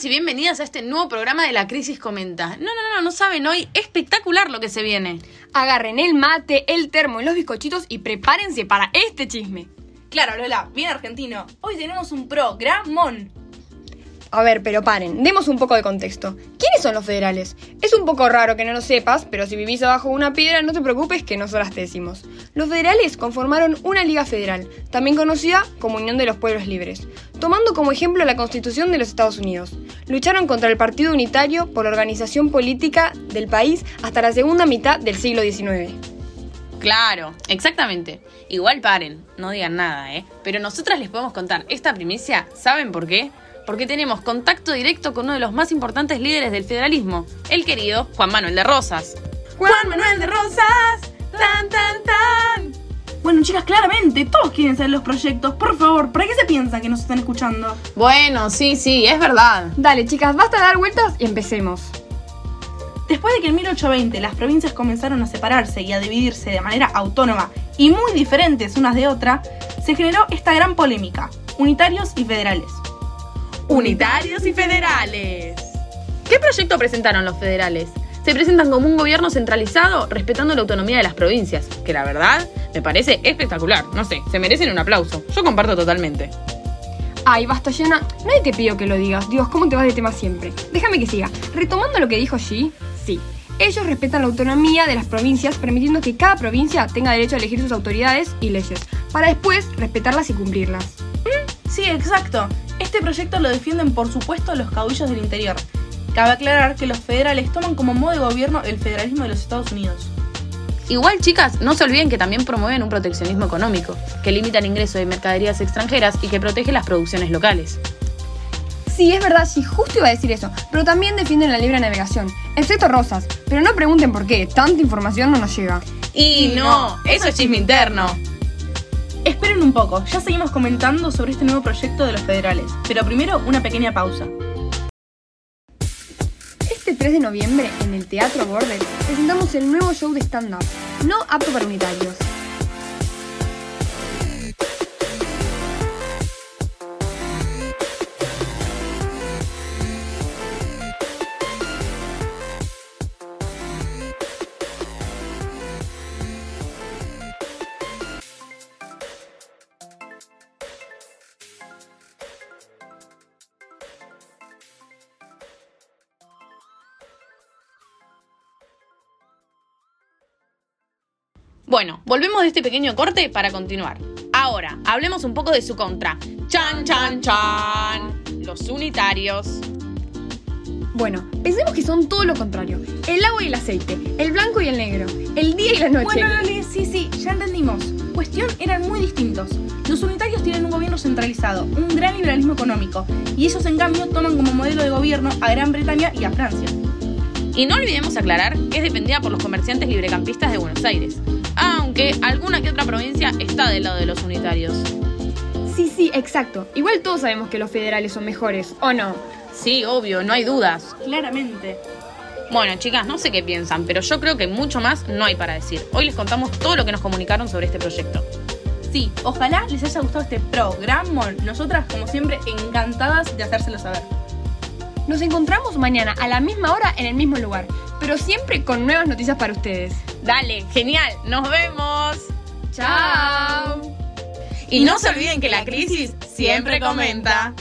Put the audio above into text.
bienvenidos y bienvenidas a este nuevo programa de La Crisis Comenta. No, no, no, no saben hoy espectacular lo que se viene. Agarren el mate, el termo y los bizcochitos y prepárense para este chisme. Claro, Lola, bien argentino. Hoy tenemos un programón. A ver, pero paren, demos un poco de contexto. ¿Quiénes son los federales? Es un poco raro que no lo sepas, pero si vivís abajo de una piedra no te preocupes que nosotras te decimos. Los federales conformaron una liga federal, también conocida como Unión de los Pueblos Libres, tomando como ejemplo la Constitución de los Estados Unidos. Lucharon contra el Partido Unitario por la organización política del país hasta la segunda mitad del siglo XIX. Claro, exactamente. Igual paren, no digan nada, ¿eh? Pero nosotras les podemos contar esta primicia, ¿saben por qué? Porque tenemos contacto directo con uno de los más importantes líderes del federalismo, el querido Juan Manuel de Rosas. Juan Manuel de Rosas, tan tan tan. Bueno, chicas, claramente, todos quieren saber los proyectos. Por favor, ¿para qué se piensa que nos están escuchando? Bueno, sí, sí, es verdad. Dale, chicas, basta de dar vueltas y empecemos. Después de que en 1820 las provincias comenzaron a separarse y a dividirse de manera autónoma y muy diferentes unas de otras, se generó esta gran polémica, unitarios y federales unitarios y federales. ¿Qué proyecto presentaron los federales? Se presentan como un gobierno centralizado respetando la autonomía de las provincias, que la verdad me parece espectacular. No sé, se merecen un aplauso. Yo comparto totalmente. Ay, basta, Yana. Nadie te pido que lo digas. Dios, ¿cómo te vas de tema siempre? Déjame que siga. Retomando lo que dijo G, sí. Ellos respetan la autonomía de las provincias, permitiendo que cada provincia tenga derecho a elegir sus autoridades y leyes, para después respetarlas y cumplirlas. Sí, exacto. Este proyecto lo defienden por supuesto los caudillos del interior. Cabe aclarar que los federales toman como modo de gobierno el federalismo de los Estados Unidos. Igual, chicas, no se olviden que también promueven un proteccionismo económico, que limita el ingreso de mercaderías extranjeras y que protege las producciones locales. Sí, es verdad, sí, justo iba a decir eso, pero también defienden la libre navegación, excepto Rosas, pero no pregunten por qué, tanta información no nos llega. Y no, eso es chisme interno. Esperen un poco, ya seguimos comentando sobre este nuevo proyecto de los federales, pero primero una pequeña pausa. Este 3 de noviembre, en el Teatro Border, presentamos el nuevo show de stand-up, no apto para unitarios. Bueno, volvemos de este pequeño corte para continuar. Ahora, hablemos un poco de su contra. Chan, chan, chan. Los unitarios. Bueno, pensemos que son todo lo contrario. El agua y el aceite, el blanco y el negro, el día y la noche. Bueno, Loli, sí, sí, ya entendimos. Cuestión eran muy distintos. Los unitarios tienen un gobierno centralizado, un gran liberalismo económico, y ellos en cambio toman como modelo de gobierno a Gran Bretaña y a Francia. Y no olvidemos aclarar que es defendida por los comerciantes librecampistas de Buenos Aires, aunque alguna que otra provincia está del lado de los unitarios. Sí, sí, exacto. Igual todos sabemos que los federales son mejores, ¿o no? Sí, obvio, no hay dudas. Claramente. Bueno, chicas, no sé qué piensan, pero yo creo que mucho más no hay para decir. Hoy les contamos todo lo que nos comunicaron sobre este proyecto. Sí, ojalá les haya gustado este programa. Nosotras, como siempre, encantadas de hacérselo saber. Nos encontramos mañana a la misma hora en el mismo lugar, pero siempre con nuevas noticias para ustedes. Dale, genial, nos vemos. Chao. Y no se olviden que la crisis siempre comenta.